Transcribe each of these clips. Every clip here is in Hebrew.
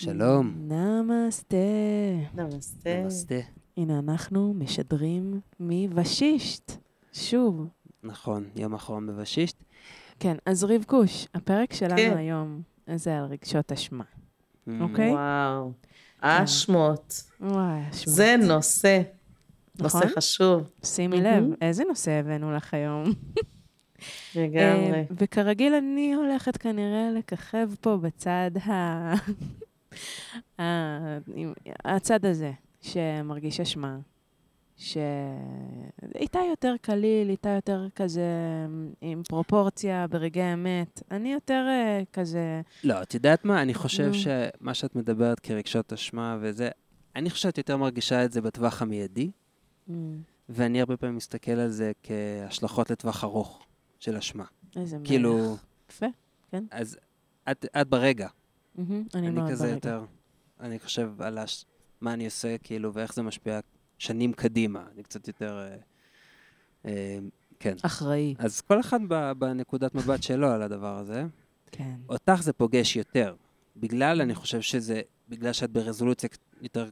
שלום. נמסטה. נמסטה. נמסטה. הנה, אנחנו משדרים מוושישט. שוב. נכון, יום אחרון בוושישט. כן, אז רבקוש, הפרק שלנו כן. היום זה על רגשות אשמה. Mm, אוקיי. וואו. אשמות. וואי, אשמה. זה נושא. נכון? נושא חשוב. שימי לב, איזה נושא הבאנו לך היום. לגמרי. אה, וכרגיל, אני הולכת כנראה לככב פה בצד ה... ה- עם- הצד הזה, שמרגיש אשמה, שאיתה יותר קליל, איתה יותר כזה עם פרופורציה ברגעי אמת. אני יותר אה, כזה... לא, את יודעת מה? אני חושב. שמה שאת מדברת כרגשות אשמה וזה, אני חושב שאת יותר מרגישה את זה בטווח המיידי, "מ, ואני הרבה פעמים מסתכל על זה כהשלכות לטווח ארוך של אשמה. איזה מלך. כאילו, יפה. אז את, את ברגע. אני מאוד כזה. יותר, אני חושב על. מה אני עושה, כאילו, ואיך זה משפיע שנים קדימה. אני קצת יותר... אה, אה, כן. אחראי. אז כל אחד בנקודת מבט שלו על הדבר הזה. כן. אותך זה פוגש יותר. בגלל, אני חושב שזה, בגלל שאת ברזולוציה יותר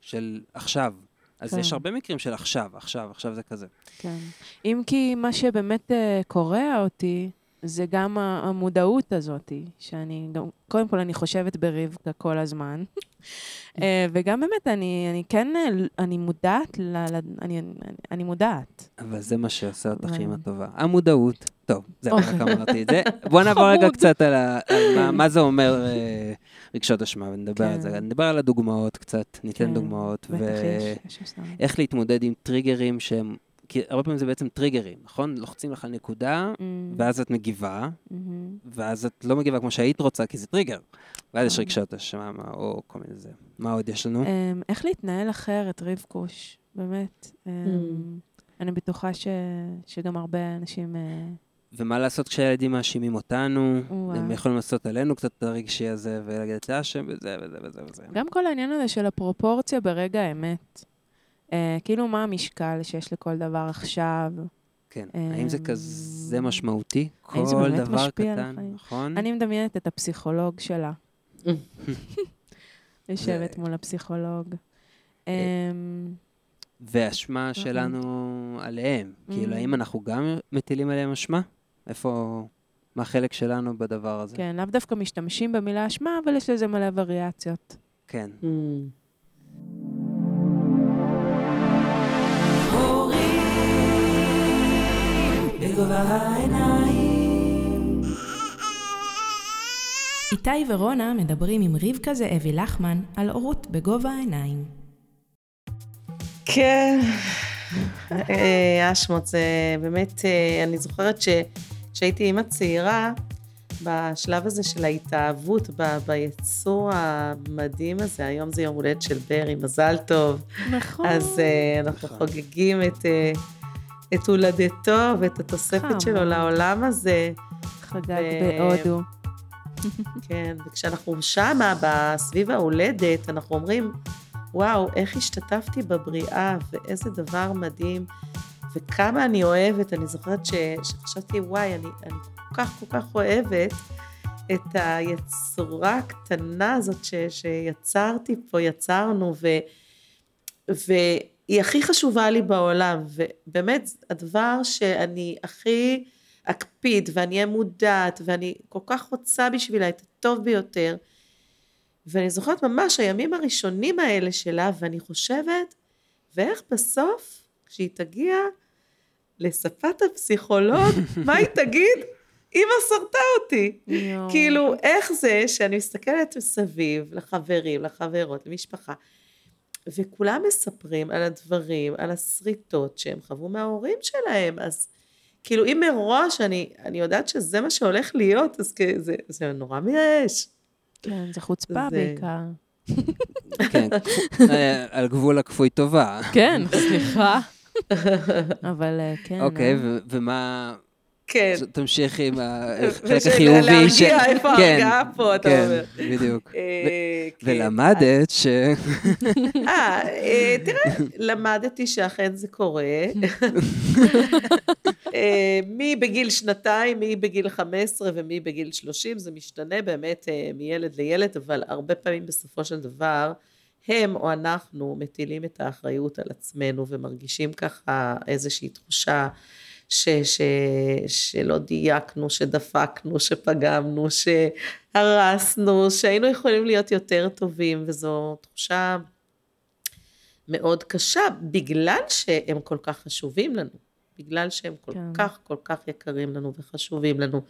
של עכשיו. אז כן. יש הרבה מקרים של עכשיו, עכשיו, עכשיו זה כזה. כן. אם כי מה שבאמת אה, קורע אותי, זה גם המודעות הזאת, שאני גם, קודם כל אני חושבת ברבקה כל הזמן, אה, וגם באמת, אני, אני כן, אה, אני מודעת, ל, ל, אני, אני, אני מודעת. אבל זה מה שעושה אותך אבל- אימא טובה. המודעות. טוב, זהו, אוקיי. רק אמרתי את זה. בוא נעבור רגע. קצת על, ה, על מה, מה זה אומר אה, רגשות אשמה, ונדבר על כן. זה. נדבר על הדוגמאות קצת, ניתן כן, דוגמאות. ואיך להתמודד עם טריגרים שהם, כי הרבה פעמים זה בעצם טריגרים, נכון? לוחצים לך על נקודה, אמ, ואז את מגיבה, מהמם. ואז את לא מגיבה כמו שהיית רוצה, כי זה טריגר. ואז יש נכון. רגשות אשמה, מה- או כל מיני זה. מה עוד יש לנו? אמ, איך להתנהל אחרת, רבקוש, באמת. אמ, אני בטוחה ש, שגם הרבה אנשים... אה, ומה לעשות כשהילדים מאשימים אותנו? וואו. הם יכולים לעשות עלינו קצת את הרגשי הזה, ולהגיד, אתה אשם בזה וזה וזה וזה. גם כל העניין הזה של הפרופורציה ברגע האמת. אה, כאילו, מה המשקל שיש לכל דבר עכשיו? כן. אמ, האם זה כזה משמעותי? כל דבר קטן? נכון? אני מדמיינת את הפסיכולוג שלה. יושבת מול הפסיכולוג. אמ, והאשמה שלנו עליהם. כאילו, Mm. האם אנחנו גם מטילים עליהם אשמה? איפה... מה החלק שלנו בדבר הזה? כן, לאו דווקא משתמשים במילה אשמה, אבל יש לזה מלא וריאציות. כן. Mm. איתי ורונה מדברים עם רבקה זאבי לחמן על הורות בגובה העיניים. כן. אה, אשמות, זה באמת, אה, אני זוכרת שכשהייתי אימא צעירה, בשלב הזה של ההתאהבות ב- ביצור המדהים הזה, היום זה יום הולדת של ברי, מזל טוב. נכון. אז אה, אנחנו נכון. חוגגים את, אה, את הולדתו ואת התוספת חמוד. שלו לעולם הזה. חגג ו- בהודו. כן, וכשאנחנו שמה, בסביב ההולדת, אנחנו אומרים, וואו, איך השתתפתי בבריאה, ואיזה דבר מדהים, וכמה אני אוהבת. אני זוכרת ש, שחשבתי, וואי, אני, אני כל כך כל כך אוהבת את היצורה הקטנה הזאת ש, שיצרתי פה, יצרנו, ו, והיא הכי חשובה לי בעולם, ובאמת, הדבר שאני הכי אקפיד, ואני אהיה מודעת, ואני כל כך רוצה בשבילה את הטוב ביותר. ואני זוכרת ממש הימים הראשונים האלה שלה, ואני חושבת, ואיך בסוף, כשהיא תגיע לשפת הפסיכולוג, מה היא תגיד? אמא שרטה אותי. כאילו, איך זה שאני מסתכלת מסביב לחברים, לחברות, למשפחה, וכולם מספרים על הדברים, על השריטות שהם חוו מההורים שלהם, אז כאילו, אם מראש אני, אני יודעת שזה מה שהולך להיות, אז זה, זה נורא מייאש. כן, זה חוצפה זה- בעיקר. כן, אה, על גבול הכפוי טובה. כן, סליחה. אבל אה, כן. אוקיי, אה, ו- ומה... כן. תמשיכי עם החלק החיובי. להרגיע, איפה כן, ההרגעה פה, אתה כן, אומר. בדיוק. אה, כן. ולמדת ש... אה, אה, תראה, למדתי שאכן זה קורה. אה, מי בגיל שנתיים, מי בגיל 15 ומי בגיל 30, זה משתנה באמת מילד לילד, אבל הרבה פעמים בסופו של דבר, הם או אנחנו מטילים את האחריות על עצמנו ומרגישים ככה איזושהי תחושה ש, ש, שלא דייקנו, שדפקנו, שפגמנו, שהרסנו, שהיינו יכולים להיות יותר טובים, וזו תחושה מאוד קשה, בגלל שהם כל כך חשובים לנו, בגלל שהם כל כן. כך כל כך יקרים לנו וחשובים לנו,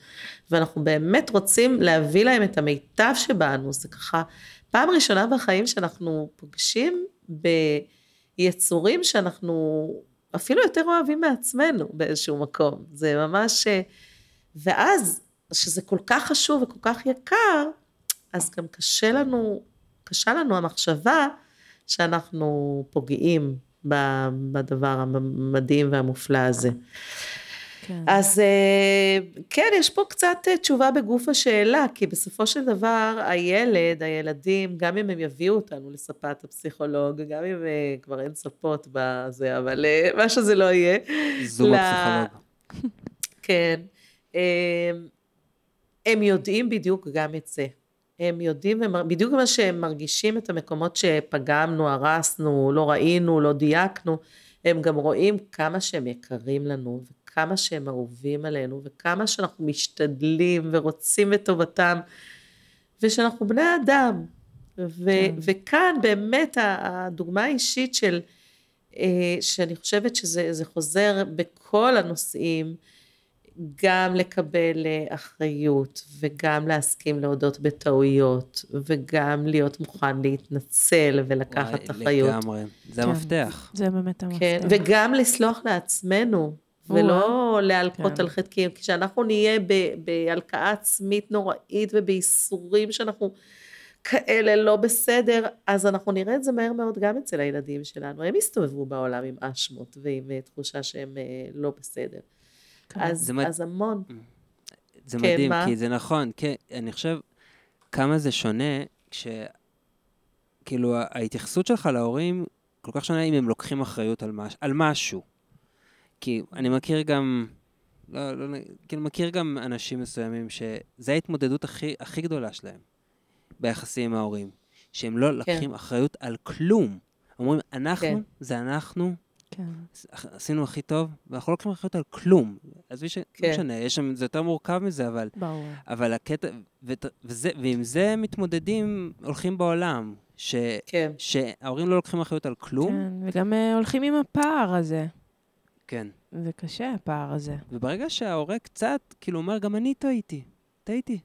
ואנחנו באמת רוצים להביא להם את המיטב שבנו, זה ככה פעם ראשונה בחיים שאנחנו פוגשים ביצורים שאנחנו אפילו יותר אוהבים מעצמנו באיזשהו מקום, זה ממש, אה, ואז, שזה כל כך חשוב וכל כך יקר, אז גם קשה לנו, קשה לנו המחשבה שאנחנו פוגעים בדבר המדהים והמופלא הזה. כן. אז אה, כן, יש פה קצת אה, תשובה בגוף השאלה, כי בסופו של דבר הילד, הילדים, גם אם הם יביאו אותנו לספת הפסיכולוג, גם אם אה, כבר אין ספות בזה, אבל מה שזה לא יהיה. זום ל- הפסיכולוג. כן. אה, הם יודעים בדיוק גם את זה. הם יודעים, ומר- בדיוק מה שהם מרגישים את המקומות שפגמנו, הרסנו, לא ראינו, לא דייקנו, הם גם רואים כמה שהם יקרים לנו, וכמה שהם אהובים עלינו, וכמה שאנחנו משתדלים ורוצים את טובתם, ושאנחנו בני אדם. ו- כן. וכאן באמת הדוגמה האישית של, אה, שאני חושבת שזה זה חוזר בכל הנושאים, גם לקבל אה, אחריות, וגם להסכים להודות בטעויות, וגם להיות מוכן להתנצל ולקחת וואי, אחריות. לגמרי. זה כן. המפתח. זה באמת המפתח. כן, וגם לסלוח לעצמנו, ולא להלקות כן. על חטאים. כשאנחנו נהיה ב- בהלקאה עצמית נוראית ובייסורים שאנחנו כאלה לא בסדר, אז אנחנו נראה את זה מהר מאוד גם אצל הילדים שלנו. הם יסתובבו בעולם עם אשמות ועם אה, תחושה שהם אה, לא בסדר. כן. אז, זה מד- אז המון. זה כן, מדהים, מה? כי זה נכון, כן, אני חושב כמה זה שונה, כש... כאילו, ההתייחסות שלך להורים כל כך שונה אם הם לוקחים אחריות על, מש... על משהו. כי אני מכיר גם, לא, לא, נ- כאילו, מכיר גם אנשים מסוימים שזו ההתמודדות הכי, הכי גדולה שלהם ביחסים עם ההורים, שהם לא לוקחים אחריות על כלום. אומרים, אנחנו, כן. זה אנחנו, כן. עשינו הכי טוב, ואנחנו לא לוקחים אחריות על כלום. עזבי ש... כן. לא משנה, יש שם, זה יותר מורכב מזה, אבל... ברור. אבל הקטע, ות, וזה, ועם זה מתמודדים, הולכים בעולם, ש, כן. שההורים לא לוקחים אחריות על כלום, כן, וגם אה, הולכים עם הפער הזה. כן. זה קשה, הפער הזה. וברגע שההורה קצת, כאילו אומר, גם אני טעיתי, טעיתי.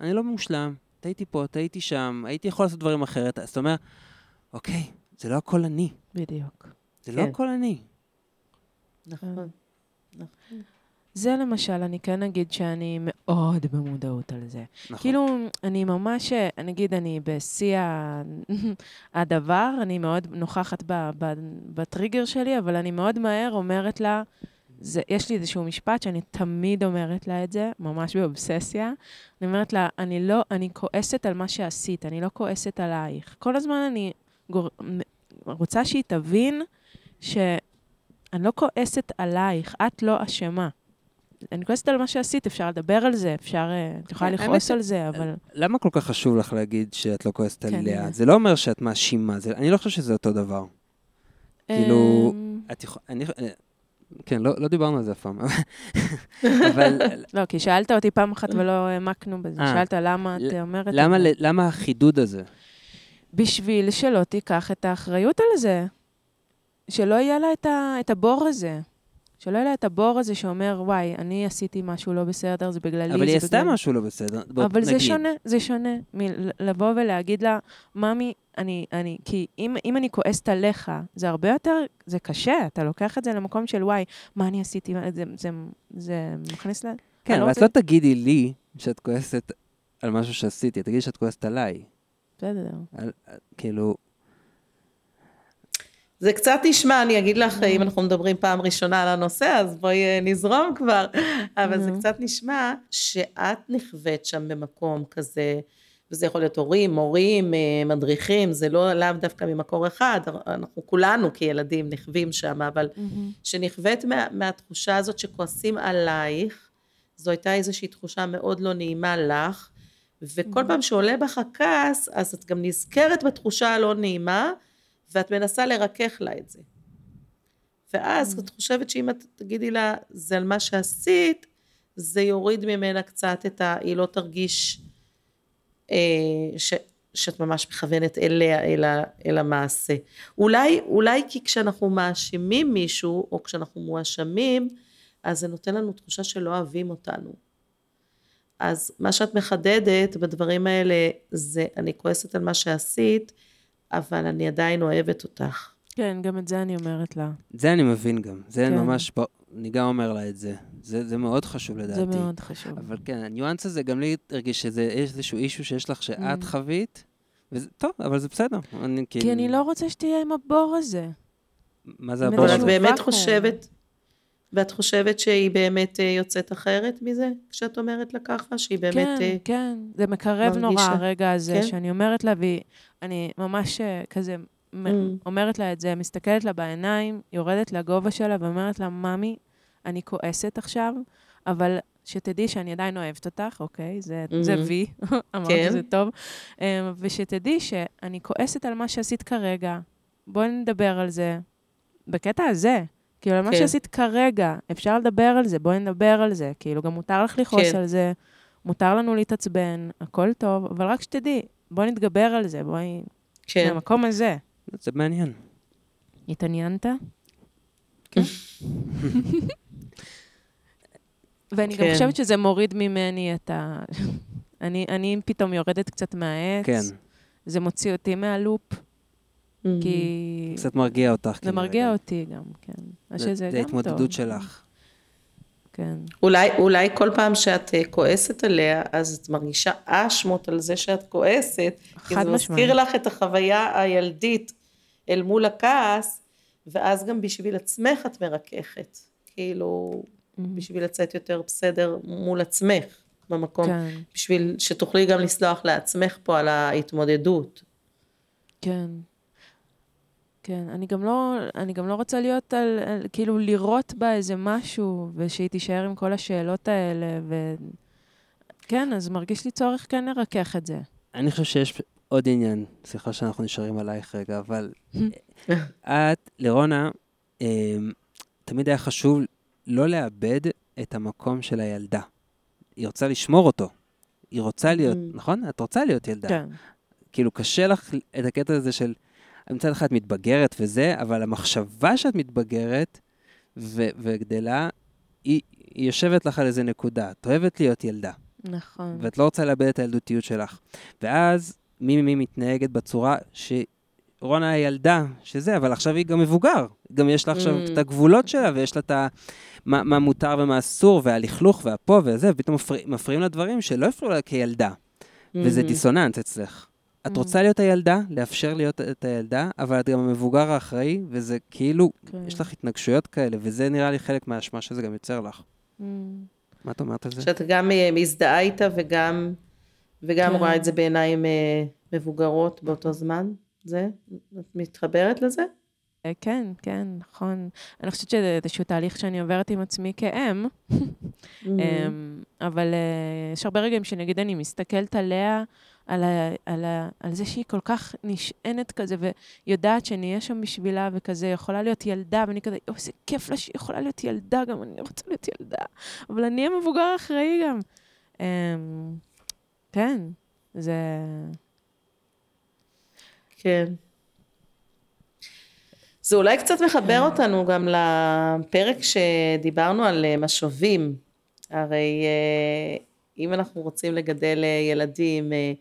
אני לא מושלם, טעיתי פה, טעיתי שם, הייתי יכול לעשות דברים אחרת. אז אתה אומר, אוקיי, זה לא הכל אני, בדיוק. זה לא כן. הכל אני. נכון. זה למשל, אני כן אגיד שאני מאוד במודעות על זה. נכון. כאילו, אני ממש, נגיד, אני בשיא הדבר, אני מאוד נוכחת ב, ב, בטריגר שלי, אבל אני מאוד מהר אומרת לה, זה, יש לי איזשהו משפט שאני תמיד אומרת לה את זה, ממש באובססיה. אני אומרת לה, אני לא, אני כועסת על מה שעשית, אני לא כועסת עלייך. כל הזמן אני גור... רוצה שהיא תבין שאני לא כועסת עלייך, את לא אשמה. אני כועסת על מה שעשית, אפשר לדבר על זה, אפשר, אה, את יכולה לכעוס על זה, אבל... למה כל כך חשוב לך להגיד שאת לא כועסת כן, עליה? הנה. זה לא אומר שאת מאשימה, אני לא חושב שזה אותו דבר. כאילו, אמ, את יכולה... אני... אה, כן, לא, לא דיברנו על זה אף פעם. אבל לא, כי שאלת אותי פעם אחת ולא העמקנו בזה. אה. שאלת למה את אומרת למה, החידוד הזה? בשביל שלא תיקח את האחריות על זה. שלא יהיה לה את, ה, את הבור הזה. שלא יהיה לה את הבור הזה שאומר, וואי, אני עשיתי משהו לא בסדר, זה בגללי, אבל היא זה עשתה בגלל... משהו לא בסדר. בוא, אבל זה נגיד. שונה, זה שונה מלבוא ולהגיד לה, ממי, אני, אני, כי אם, אם אני כועסת עליך, זה הרבה יותר, זה קשה, אתה לוקח את זה למקום של וואי, מה אני עשיתי, זה, זה, זה מכניס ל... כן, לא אבל את לא תגידי לי שאת כועסת על משהו שעשיתי, תגידי שאת כועסת עליי. בסדר. על- כאילו, זה קצת נשמע, אני אגיד לך, אם אנחנו מדברים פעם ראשונה על הנושא, אז בואי אה, נזרום כבר, אבל זה נו. קצת נשמע שאת נכווית שם במקום כזה, וזה יכול להיות הורים, מורים, אה, מדריכים, זה לא לאו דווקא ממקור אחד, אנחנו כולנו כילדים נכווים שם, אבל שנכווית מה, מהתחושה הזאת שכועסים עלייך, זו הייתה איזושהי תחושה מאוד לא נעימה לך, וכל פעם שעולה בך הכעס, אז את גם נזכרת בתחושה הלא נעימה, ואת מנסה לרכך לה את זה. ואז את חושבת שאם את תגידי לה, זה על מה שעשית, זה יוריד ממנה קצת את ה... היא לא תרגיש אה, ש, שאת ממש מכוונת אליה, אל, ה, אל המעשה. אולי, אולי כי כשאנחנו מאשימים מישהו, או כשאנחנו מואשמים, אז זה נותן לנו תחושה שלא אוהבים אותנו. אז מה שאת מחדדת בדברים האלה זה אני כועסת על מה שעשית, אבל אני עדיין אוהבת אותך. כן, גם את זה אני אומרת לה. זה אני מבין גם. זה כן. ממש, ב- אני גם אומר לה את זה. זה, זה מאוד חשוב לדעתי. זה מאוד חשוב. אבל כן, הניואנס הזה, גם לי הרגיש שזה יש איזשהו אישו שיש לך שאת Mm. חווית, וזה, טוב, אבל זה בסדר. אני, כאילו, כי אני לא רוצה שתהיה עם הבור הזה. מה זה הבור אבל את? באמת. חושבת, ואת חושבת שהיא באמת אה, יוצאת אחרת מזה, כשאת אומרת לה ככה? שהיא באמת... כן, אה, כן. זה מקרב נורא מרגישה. הרגע הזה, כן? שאני אומרת לה, ואני ממש אה, כזה Mm. אומרת לה את זה, מסתכלת לה בעיניים, יורדת לגובה שלה ואומרת לה, ממי, אני כועסת עכשיו, אבל שתדעי שאני עדיין אוהבת אותך, אוקיי? זה, זה Mhm. וי, אמרת כן. שזה טוב. ושתדעי שאני כועסת על מה שעשית כרגע. בואי נדבר על זה. בקטע הזה. כאילו, על מה כן. שעשית כרגע, אפשר לדבר על זה, בואי נדבר על זה. כאילו, גם מותר לך לכעוס כן. על זה, מותר לנו להתעצבן, הכל טוב, אבל רק שתדעי, בואי נתגבר על זה, בואי... כן. מהמקום הזה. זה מעניין. התעניינת? כן. ואני גם כן. חושבת שזה מוריד ממני את ה... אני, אני פתאום יורדת קצת מהעץ. כן, זה מוציא אותי מהלופ. כי... קצת מרגיע אותך. זה כנראה מרגיע. אותי גם, כן. אז זה- שזה זה גם טוב. ההתמודדות שלך. כן. אולי, אולי כל פעם שאת אה, כועסת עליה, אז את מרגישה אשמות על זה שאת כועסת, כי זה מזכיר. לך את החוויה הילדית אל מול הכעס, ואז גם בשביל עצמך את מרככת. כאילו, בשביל לצאת יותר בסדר מול עצמך במקום, כן, בשביל שתוכלי גם לסלוח לעצמך פה על ההתמודדות. כן. כן, אני גם לא, אני גם לא רוצה להיות על, על, כאילו לראות בה איזה משהו, ושהיא תישאר עם כל השאלות האלה, ו... כן, אז מרגיש לי צורך כן לרכך את זה. אני חושב שיש עוד עניין, סליחה שאנחנו נשארים עלייך רגע, אבל את, לרונה, אמ, תמיד היה חשוב לא לאבד את המקום של הילדה. היא רוצה לשמור אותו. היא רוצה להיות, Mm. נכון? את רוצה להיות ילדה. כן, כאילו, קשה לך את הקטע הזה של, מצד אחד את מתבגרת וזה, אבל המחשבה שאת מתבגרת ו- וגדלה, היא, היא יושבת לך על איזה נקודה. את אוהבת להיות ילדה. נכון. ואת לא רוצה לאבד את הילדותיות שלך. ואז מי ממי מתנהגת בצורה שרונה הילדה, שזה, אבל עכשיו היא גם מבוגר. גם יש לה עכשיו Mm. את הגבולות שלה, ויש לה את ה... מה, מה מותר ומה אסור, והלכלוך והפה וזה, ופתאום מפר... מפריעים לה דברים שלא הפריעו לה כילדה. וזה Mhm. דיסוננס אצלך. את Mm. רוצה להיות הילדה, לאפשר להיות את הילדה, אבל את גם המבוגר האחראי, וזה כאילו, כן. יש לך התנגשויות כאלה, וזה נראה לי חלק מהאשמה שזה גם יוצר לך. Mm. מה את אומרת על זה? שאת גם אה, מזדהה איתה וגם, וגם כן. רואה את זה בעיניים אה, מבוגרות באותו זמן? זה? את מתחברת לזה? אה, כן, כן, נכון. אני חושבת שזה איזשהו תהליך שאני עוברת עם עצמי כאם, Mhm. אמ, אבל יש הרבה רגעים שנגיד אני מסתכלת עליה, על, ה, על, ה, על זה שהיא כל כך נשענת כזה, ויודעת שאני אהיה שם בשבילה, וכזה יכולה להיות ילדה, ואני כזה, יואו, איזה כיף לה שהיא יכולה להיות ילדה, גם אני רוצה להיות ילדה, אבל אני אהיה מבוגר אחראי גם. אמ, כן, זה... כן. זה אולי קצת מחבר אותנו גם לפרק שדיברנו על אה, משובים. הרי אה, אם אנחנו רוצים לגדל אה, ילדים אה,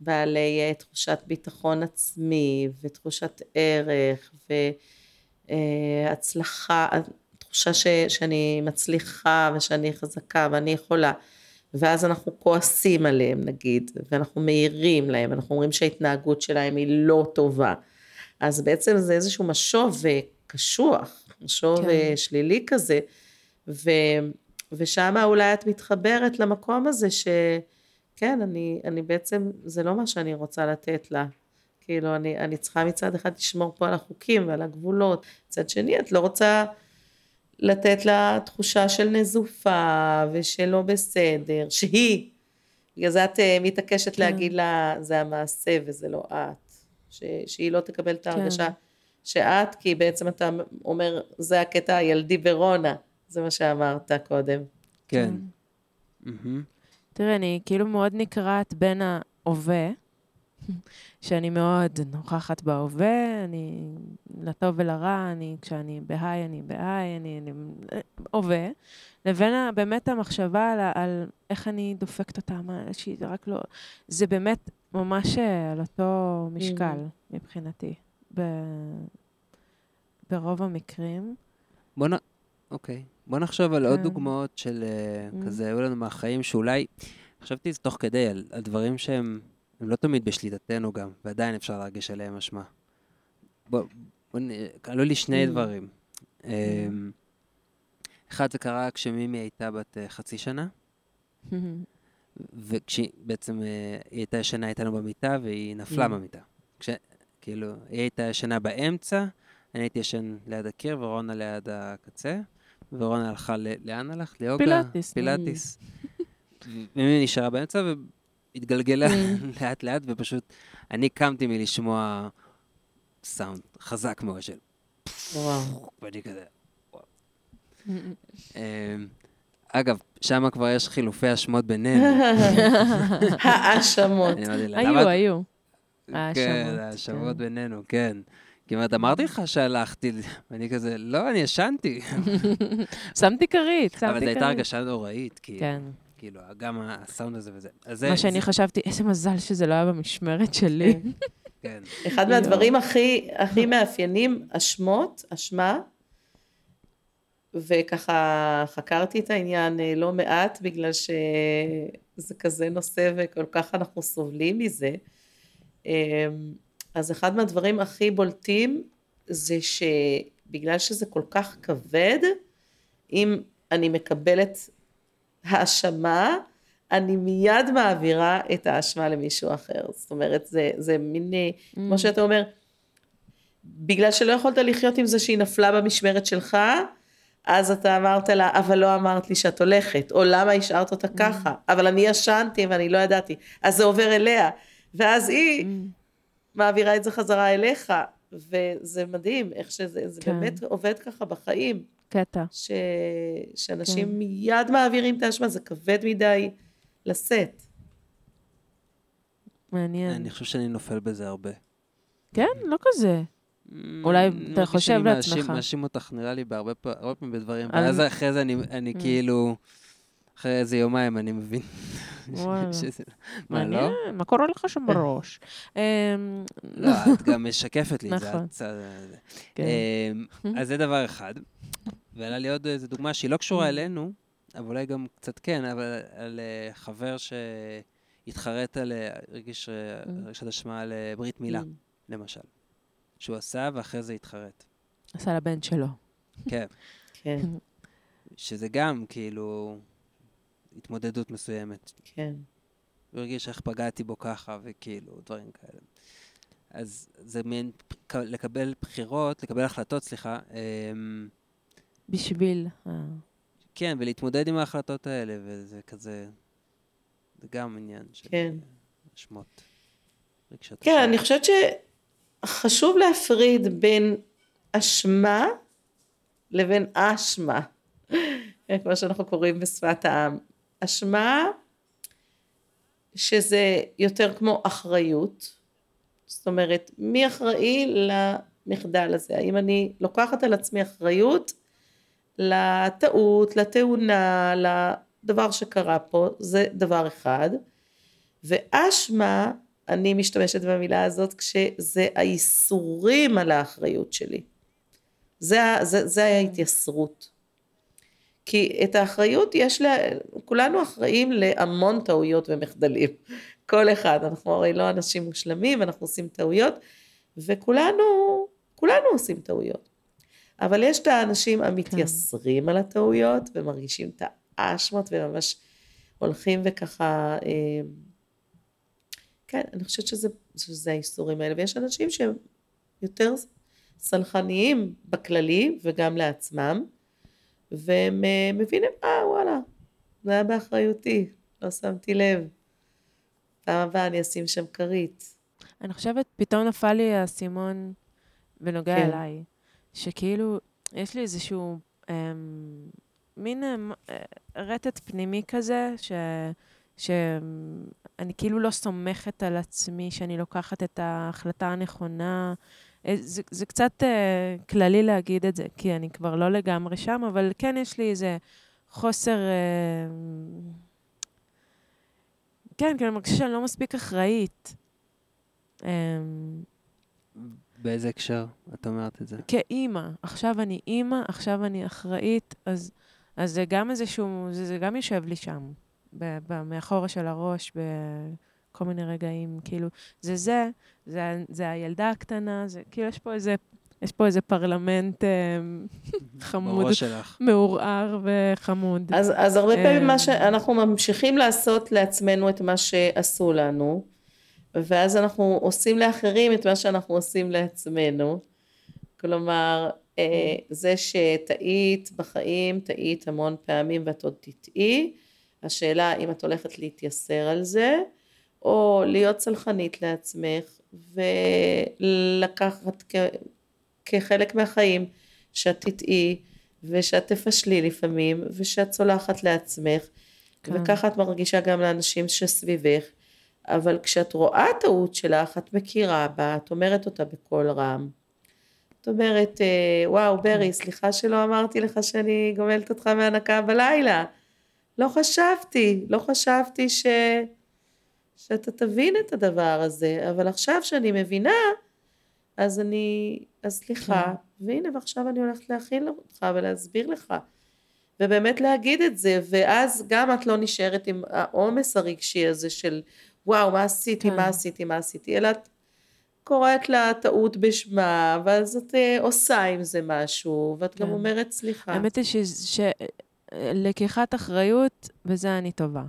בעלי אה, תחושת ביטחון עצמי ותחושת ערך והצלחה, תחושה ש, שאני מצליחה ושאני חזקה ואני יכולה, ואז אנחנו כועסים עליהם נגיד, ואנחנו מעירים להם, אנחנו אומרים שההתנהגות שלהם היא לא טובה. אז בעצם זה איזשהו משוב קשוח, משוב. כן. שלילי כזה, ו, ושם אולי את מתחברת למקום הזה שכן, אני, אני בעצם, זה לא מה שאני רוצה לתת לה. כאילו, אני, אני צריכה מצד אחד לשמור פה על החוקים ועל הגבולות, מצד שני, את לא רוצה לתת לה תחושה של נזופה ושלא בסדר, שהיא. בגלל זה את אה, מתעקשת כן. להגיד לה, זה המעשה וזה לא את. ש, שהיא לא תקבל את ההרגשה שאת, כי בעצם אתה אומר, זה הקטע הילדי ברונה. זה מה שאמרת קודם. כן. מהמם. תראה, אני כאילו מאוד נקרעת בין ההווה, שאני מאוד נוכחת בהווה, אני לטוב ולרע, אני, כשאני בהיי, אני בהיי, אני, אני הווה, לבין באמת המחשבה על, על איך אני דופקת אותה, מה, שהיא רק לא... זה באמת ממש אה, על אותו משקל מבחינתי, ב, ברוב המקרים. בוא נ... אוקיי. בוא נחשוב על עוד כן. דוגמאות של אה, Mm. כזה, היו לנו מהחיים שאולי, חשבתי תוך כדי, על, על דברים שהם הם לא תמיד בשליטתנו גם, ועדיין אפשר להרגיש עליהם אשמה. בוא, בוא. עלו לי שני Mm. דברים. אמ, אחד זה קרה כשמימי הייתה בת אה, חצי שנה, וכשהיא בעצם, אה, היא הייתה ישנה איתנו במיטה והיא נפלה Mm. במיטה. כש... כאילו, היא הייתה ישנה באמצע, אני הייתי ישן ליד הקיר ורונה ליד הקצה, ורונה הלכה, ל... לאן הלכת? ליוגה? פילאטיס. פילאטיס. ומימי נשארה באמצע והתגלגלה לאט לאט, ופשוט, אני קמתי מלשמוע סאונד חזק מאוד של... וואו. ואני כזה... וואו. אמ, אגב, שם כבר יש חילופי אשמות בינינו. האשמות. אני אמרתי לה, היו, היו. כן, האשמות, האשמות כן. בינינו, כן. כמעט אמרתי לך שהלכתי, ואני כזה, לא, אני ישנתי. שמתי כרית, שמתי כרית. אבל זו הייתה הרגשה נוראית, כי, כן. כאילו, גם הסאונד הזה וזה. זה- מה שאני זה- חשבתי, איזה מזל שזה לא היה במשמרת שלי. כן. אחד מהדברים הכי, הכי מאפיינים, אשמות, אשמה, וככה חקרתי את העניין אה, לא מעט, בגלל שזה כזה נושא וכל כך אנחנו סובלים מזה. אז אחד מהדברים הכי בולטים זה שבגלל שזה כל כך כבד, אם אני מקבלת האשמה, אני מיד מעבירה את האשמה למישהו אחר. זאת אומרת, זה, זה מין, אה, כמו שאתה אומר, בגלל שלא יכולת לחיות עם זה שהיא נפלה במשמרת שלך, אז אתה אמרת לה, אבל לא אמרת לי שאת הולכת, או למה השארת אותה ככה, אבל אני ישנתי ואני לא ידעתי, אז זה עובר אליה, ואז היא מעבירה את זה חזרה אליך, וזה מדהים איך שזה, זה כן. באמת עובד ככה בחיים, קטע. ש... שאנשים כן. מיד מעבירים את האשמה, זה כבד מדי לשאת. מעניין. אני חושב שאני נופל בזה הרבה. כן? לא כזה. אולי אני אתה חושב לעצמך. מאשים אותך, נראה לי, בהרבה פעמים בדברים, ואז אחרי זה אני- אני Mm. כאילו, אחרי איזה יומיים אני מבין. מה, לא? מעניין, מה קורה לך שם בראש? אמ, לא, את גם משקפת לי את זה. נכון. כן. אמ, אז זה דבר אחד. ועלה לי עוד איזו דוגמה שהיא לא קשורה אלינו, אבל אולי גם קצת כן, אבל על אה, חבר שהתחרט על, אה, הרגיש אה, הרגשת אשמה על ברית מילה. למשל. שהוא עשה ואחרי זה התחרט. עשה לבן שלו. כן. כן, שזה גם כאילו התמודדות מסוימת. כן. הוא הרגיש איך פגעתי בו ככה, וכאילו, דברים כאלה. אז זה מין לקבל בחירות, לקבל החלטות, סליחה, אמ, בשביל... אה, כן, ולהתמודד עם ההחלטות האלה, וזה כזה, זה גם עניין של כן. אה, אשמות. רגשות כן, אשמה. אני חושבת שחשוב להפריד בין אשמה לבין אשמה, כמו שאנחנו קוראים בשפת העם. אשמה, שזה יותר כמו אחריות, זאת אומרת, מי אחראי למחדל הזה? האם אני לוקחת על עצמי אחריות לטעות, לתאונה, לדבר שקרה פה, זה דבר אחד. ואשמה, אני משתמשת במילה הזאת כשזה האיסורים על האחריות שלי. זה, זה, זה ההתייסרות. כי את האחריות יש לה, כולנו אחראים להמון טעויות ומחדלים. כל אחד, אנחנו הרי לא אנשים מושלמים, אנחנו עושים טעויות, וכולנו כולנו עושים טעויות. אבל יש את האנשים המתייסרים על הטעויות ומרגישים את האשמות וממש הולכים וככה, אה, כן, אני חושבת שזה, שזה האיסורים האלה. ויש אנשים שהם יותר סלחניים בכללי וגם לעצמם, והם אה, מבינים, אה וואלה, זה היה באחריותי, לא שמתי לב. פעם הבאה אני אשים שם כרית. אני חושבת, פתאום נפל לי האסימון בנוגע כן. אליי, שכאילו, יש לי איזשהו אמ, מין אמ, רטט פנימי כזה, ש... שאני כאילו לא סומכת על עצמי, שאני לוקחת את ההחלטה הנכונה. אה, זה, זה קצת אה, כללי להגיד את זה, כי אני כבר לא לגמרי שם, אבל כן יש לי איזה חוסר... אה, כן, כי אני מרגישה שאני לא מספיק אחראית. אמ, באיזה הקשר את אומרת את זה? כאימא, עכשיו אני אימא, עכשיו אני אחראית, אז, אז זה גם איזשהו, זה, זה גם יושב לי שם, ב, ב, מאחורה של הראש, בכל מיני רגעים, כאילו, זה זה, זה, זה הילדה הקטנה, זה, כאילו, יש פה איזה, יש פה איזה פרלמנט אה, חמוד. מעורער וחמוד. אז, אז הרבה פעמים מה. שאנחנו ממשיכים לעשות לעצמנו את מה שעשו לנו, ואז אנחנו עושים לאחרים את מה שאנחנו עושים לעצמנו. כלומר, אה, זה שטעית בחיים, טעית המון פעמים ואת עוד תטעי, השאלה אם את הולכת להתייסר על זה, או להיות סלחנית לעצמך, ולקחת כ- כחלק מהחיים שאת תטעי, ושאת תפשלי לפעמים, ושאת סולחת לעצמך, כן. וככה את מרגישה גם לאנשים שסביבך. אבל כשאת רואה טעות שלך, את מכירה בה, את אומרת אותה בקול רם. את אומרת, אה, וואו, ברי, סליחה שלא אמרתי לך שאני גומלת אותך מהנקה בלילה. לא חשבתי, לא חשבתי ש... שאתה תבין את הדבר הזה, אבל עכשיו שאני מבינה, אז אני, אז סליחה, והנה ועכשיו אני הולכת להכין אותך ולהסביר לך. ובאמת להגיד את זה, ואז גם את לא נשארת עם העומס הרגשי הזה של וואו, מה עשיתי, כן. מה עשיתי, מה עשיתי, אלא את קוראת לה טעות בשמה, ואז את אה, עושה עם זה משהו, ואת גם כן. אומרת סליחה. האמת היא שלקיחת אחריות, בזה אני טובה.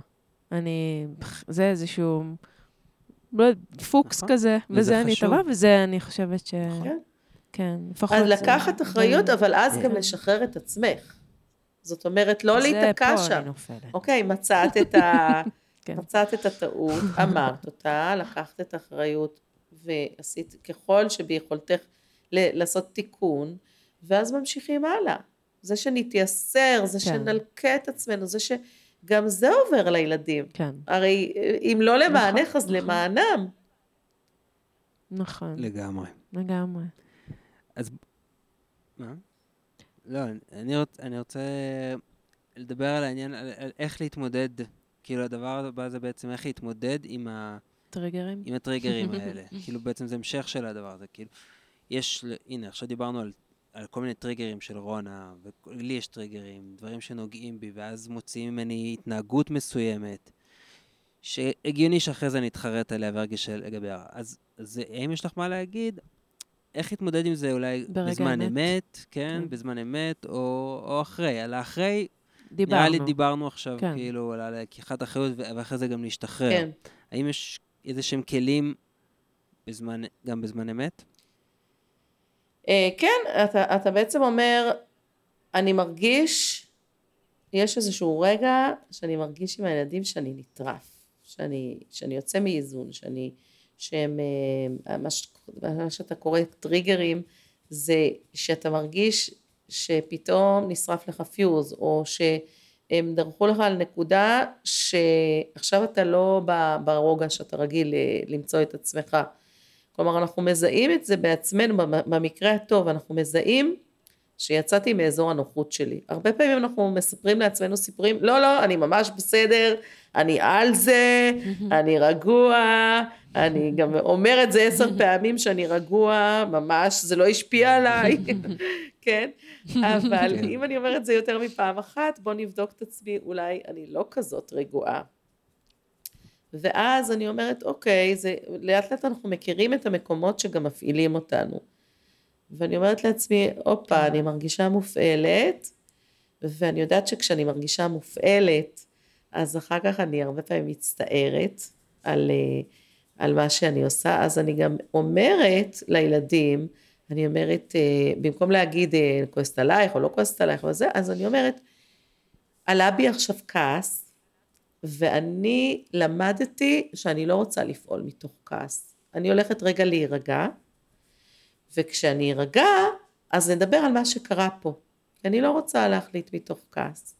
אני, זה איזשהו, לא יודעת, פוקס נכון. כזה, וזה בזה אני. טובה, וזה אני חושבת ש... כן. כן, לפחות אז זה- לקחת אחריות, זה- אבל אז גם כן. לשחרר את עצמך. זאת אומרת, לא להיתקע זה פה שם. אני נופלת. אוקיי, מצאת את, ה... כן. מצאת את הטעות, אמרת אותה, לקחת את האחריות ועשית ככל שביכולתך ל- לעשות תיקון, ואז ממשיכים הלאה. זה שנתייסר, זה כן. שנלקה את עצמנו, זה שגם זה עובר לילדים. כן, הרי אם לא למענך, אז נכון. למענם. נכון, לגמרי. לגמרי. מה? לא, אני, רוצ, אני רוצה לדבר על העניין, על, על איך להתמודד, כאילו הדבר הבא זה בעצם איך להתמודד עם, ה, טריגרים? עם הטריגרים האלה. כאילו בעצם זה המשך של הדבר הזה. כאילו, יש, ל- הנה, עכשיו דיברנו על, על כל מיני טריגרים של רונה, ולי יש טריגרים, דברים שנוגעים בי, ואז מוציאים ממני התנהגות מסוימת, שהגיוני שאחרי זה אני אתחרט עליה וארגיש לגביה. אז, אז האם יש לך מה להגיד? איך להתמודד עם זה אולי בזמן האמת? אמת, כן, כן. בזמן אמת, או, או אחרי. על האחרי, דיברנו. נראה לי דיברנו עכשיו, כן. כאילו, על לקיחת אחריות, ואחרי זה גם להשתחרר. כן. האם יש איזה שהם כלים בזמן, גם בזמן אמת? אה, כן, אתה, אתה בעצם אומר, אני מרגיש, יש איזשהו רגע שאני מרגיש עם הילדים שאני נטרף, שאני, שאני יוצא מאיזון, שאני, שהם, אה, מה, ש, מה שאתה קורא טריגרים, זה שאתה מרגיש שפתאום נשרף לך פיוז, או שהם דרכו לך על נקודה שעכשיו אתה לא ברוגע שאתה רגיל אה, למצוא את עצמך. כלומר, אנחנו מזהים את זה בעצמנו, במ- במקרה הטוב, אנחנו מזהים שיצאתי מאזור הנוחות שלי. הרבה פעמים אנחנו מספרים לעצמנו סיפורים, לא, לא, אני ממש בסדר, אני על זה, אני רגוע, אני גם אומר את זה עשר פעמים שאני רגוע, ממש, זה לא השפיע עליי, כן? אבל כן. אם אני אומרת זה יותר מפעם אחת, בוא נבדוק את עצמי, אולי אני לא כזאת רגועה. ואז אני אומרת, אוקיי, זה, לאט לאט אנחנו מכירים את המקומות שגם מפעילים אותנו. ואני אומרת לעצמי, הופה, אני מרגישה מופעלת, ואני יודעת שכשאני מרגישה מופעלת, אז אחר כך אני הרבה פעמים מצטערת על, אה, על מה שאני עושה, אז אני גם אומרת לילדים, אני אומרת, אה, במקום להגיד אה, כועסת עלייך או לא כועסת עלייך וזה, אז אני אומרת, עלה בי עכשיו כעס, ואני למדתי שאני לא רוצה לפעול מתוך כעס. אני הולכת רגע להירגע, וכשאני ארגע, אז נדבר על מה שקרה פה. אני לא רוצה להחליט מתוך כעס.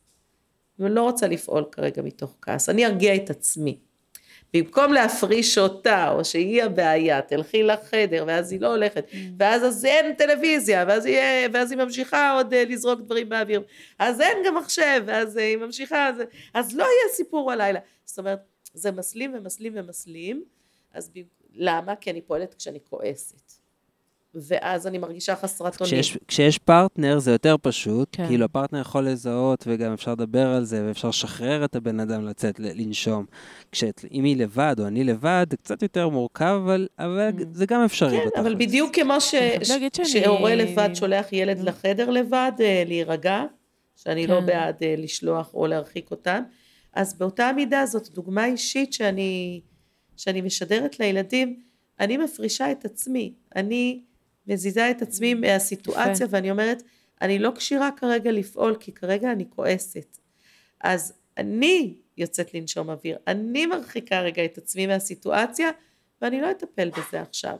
ולא רוצה לפעול כרגע מתוך כעס. אני ארגיע את עצמי. במקום להפריש אותה, או שהיא הבעיה, תלכי לחדר, ואז היא לא הולכת, ואז אז אין טלוויזיה, ואז היא, ואז היא ממשיכה עוד uh, לזרוק דברים באוויר, אז אין גם מחשב, ואז uh, היא ממשיכה, אז, אז לא יהיה סיפור הלילה. זאת אומרת, זה מסלים ומסלים ומסלים, אז ב... למה? כי אני פועלת כשאני כועסת. ואז אני מרגישה חסרת אונים. כשיש, כשיש פרטנר זה יותר פשוט, כן. כאילו הפרטנר יכול לזהות וגם אפשר לדבר על זה ואפשר לשחרר את הבן אדם לצאת, לנשום. כשאם היא לבד או אני לבד, זה קצת יותר מורכב, אבל, אבל Mm. זה גם אפשרי כן. אבל בדיוק כמו ש... שהורה לבד שולח ילד לחדר לבד, אה, להירגע, שאני לא כן. בעד אה, לשלוח או להרחיק אותם, אז באותה מידה זאת דוגמה אישית שאני, שאני משדרת לילדים, אני מפרישה את עצמי, אני מזיזה את עצמי מהסיטואציה. ואני אומרת, אני לא כשירה כרגע לפעול כי כרגע אני כועסת. אז אני יוצאת לנשום אוויר, אני מרחיקה רגע את עצמי מהסיטואציה ואני לא אטפל בזה עכשיו.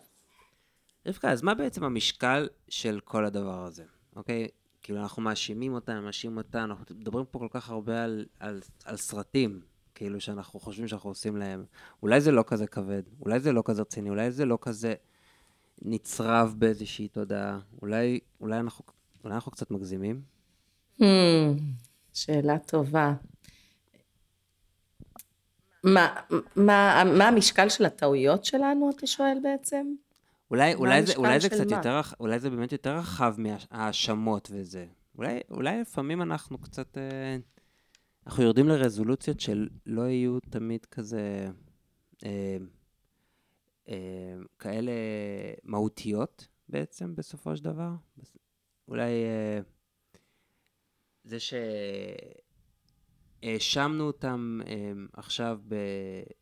רבקה, אז מה בעצם המשקל של כל הדבר הזה, אוקיי? כאילו, אנחנו מאשימים אותם, מאשימים אותנו, אנחנו מדברים פה כל כך הרבה על, על, על סרטים, כאילו, שאנחנו חושבים שאנחנו עושים להם. אולי זה לא כזה כבד, אולי זה לא כזה רציני, אולי זה לא כזה נצרב באיזושהי תודעה, אולי, אולי, אנחנו, אולי אנחנו קצת מגזימים? Hmm, שאלה טובה. מה, מה, מה המשקל של הטעויות שלנו, אתה שואל בעצם? אולי, אולי, זה, אולי זה קצת מה? יותר, אולי זה באמת יותר רחב מההאשמות וזה. אולי, אולי לפעמים אנחנו קצת, אה, אנחנו יורדים לרזולוציות של לא יהיו תמיד כזה, אה, כאלה מהותיות בעצם, בסופו של דבר. אולי אה, זה שהאשמנו אותם אה, עכשיו, ב,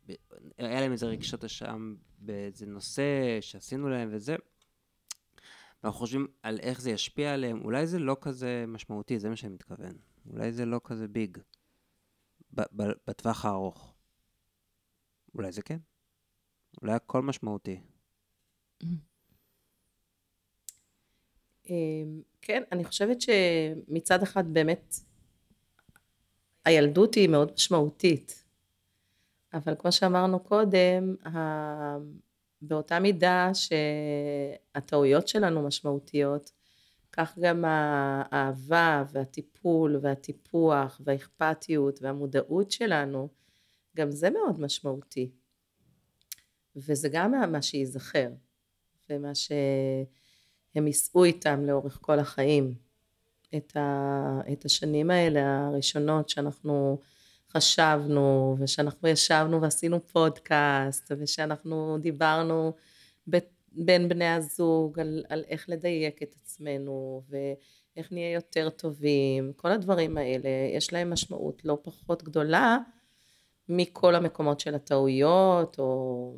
ב, היה להם איזה רגשות אשם באיזה נושא שעשינו להם וזה, ואנחנו חושבים על איך זה ישפיע עליהם, אולי זה לא כזה משמעותי, זה מה שאני מתכוון. אולי זה לא כזה ביג בטווח הארוך. אולי זה כן. אולי הכל משמעותי. אמ, כן, אני חושבת שמצד אחד באמת הילדות היא מאוד משמעותית, אבל כמו שאמרנו קודם, באותה מידה שהטעויות שלנו משמעותיות, כך גם האהבה והטיפול והטיפוח והאכפתיות והמודעות שלנו, גם זה מאוד משמעותי. וזה גם מה- שייזכר, ומה שהם יישאו איתם לאורך כל החיים. את, ה, את השנים האלה הראשונות שאנחנו חשבנו, ושאנחנו ישבנו ועשינו פודקאסט, ושאנחנו דיברנו ב, בין בני הזוג על, על איך לדייק את עצמנו, ואיך נהיה יותר טובים, כל הדברים האלה, יש להם משמעות לא פחות גדולה מכל המקומות של הטעויות, או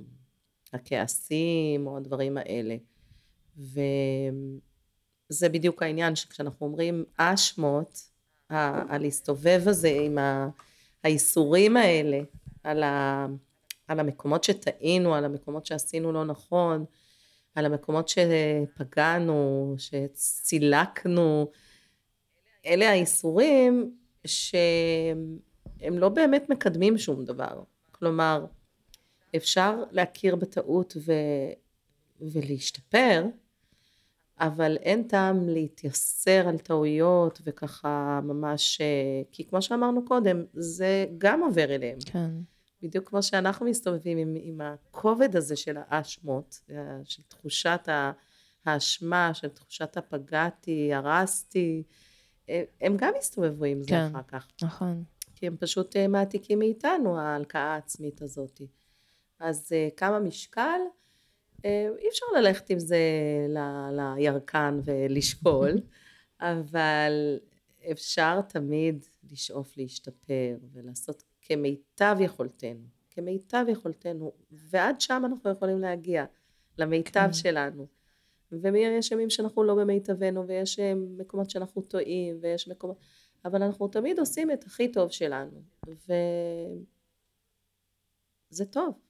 הכעסים, או הדברים האלה. וזה בדיוק העניין שכשאנחנו אומרים אשמות, הלהסתובב הזה עם האיסורים האלה, על, ה, על המקומות שטעינו, על המקומות שעשינו לא נכון, על המקומות שפגענו, שצילקנו, אלה האיסורים שהם לא באמת מקדמים שום דבר. כלומר, אפשר להכיר בטעות ו... ולהשתפר, אבל אין טעם להתייסר על טעויות וככה ממש, אה, כי כמו שאמרנו קודם, זה גם עובר אליהם. כן. בדיוק כמו שאנחנו מסתובבים עם, עם הכובד הזה של האשמות, אה, של תחושת האשמה, של תחושת הפגעתי, הרסתי, אה, הם גם יסתובבו עם זה כן. אחר כך. נכון. כי הם פשוט מעתיקים מאיתנו ההלקאה העצמית הזאת. אז אה, כמה משקל? אה, אי אפשר ללכת עם זה ל- לירקן ולשקול, אבל אפשר תמיד לשאוף להשתפר ולעשות כמיטב יכולתנו, כמיטב יכולתנו, ועד שם אנחנו יכולים להגיע, למיטב כן. שלנו. ויש ימים שאנחנו לא במיטבנו, ויש אה, מקומות שאנחנו טועים, ויש מקומות... אבל אנחנו תמיד עושים את הכי טוב שלנו, וזה טוב.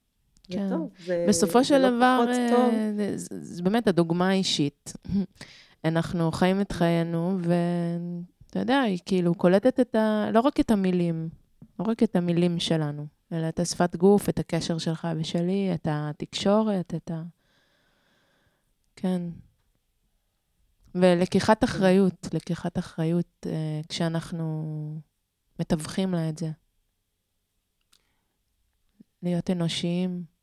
כן. טוב. זה, בסופו זה של לא דבר, טוב. אה, זה, זה, זה באמת הדוגמה האישית. אנחנו חיים את חיינו, ואתה יודע, היא כאילו קולטת את ה... לא רק את המילים, לא רק את המילים שלנו, אלא את השפת גוף, את הקשר שלך ושלי, את התקשורת, את ה... כן. ולקיחת אחריות, לקיחת אחריות אה, כשאנחנו מתווכים לה את זה. להיות אנושיים.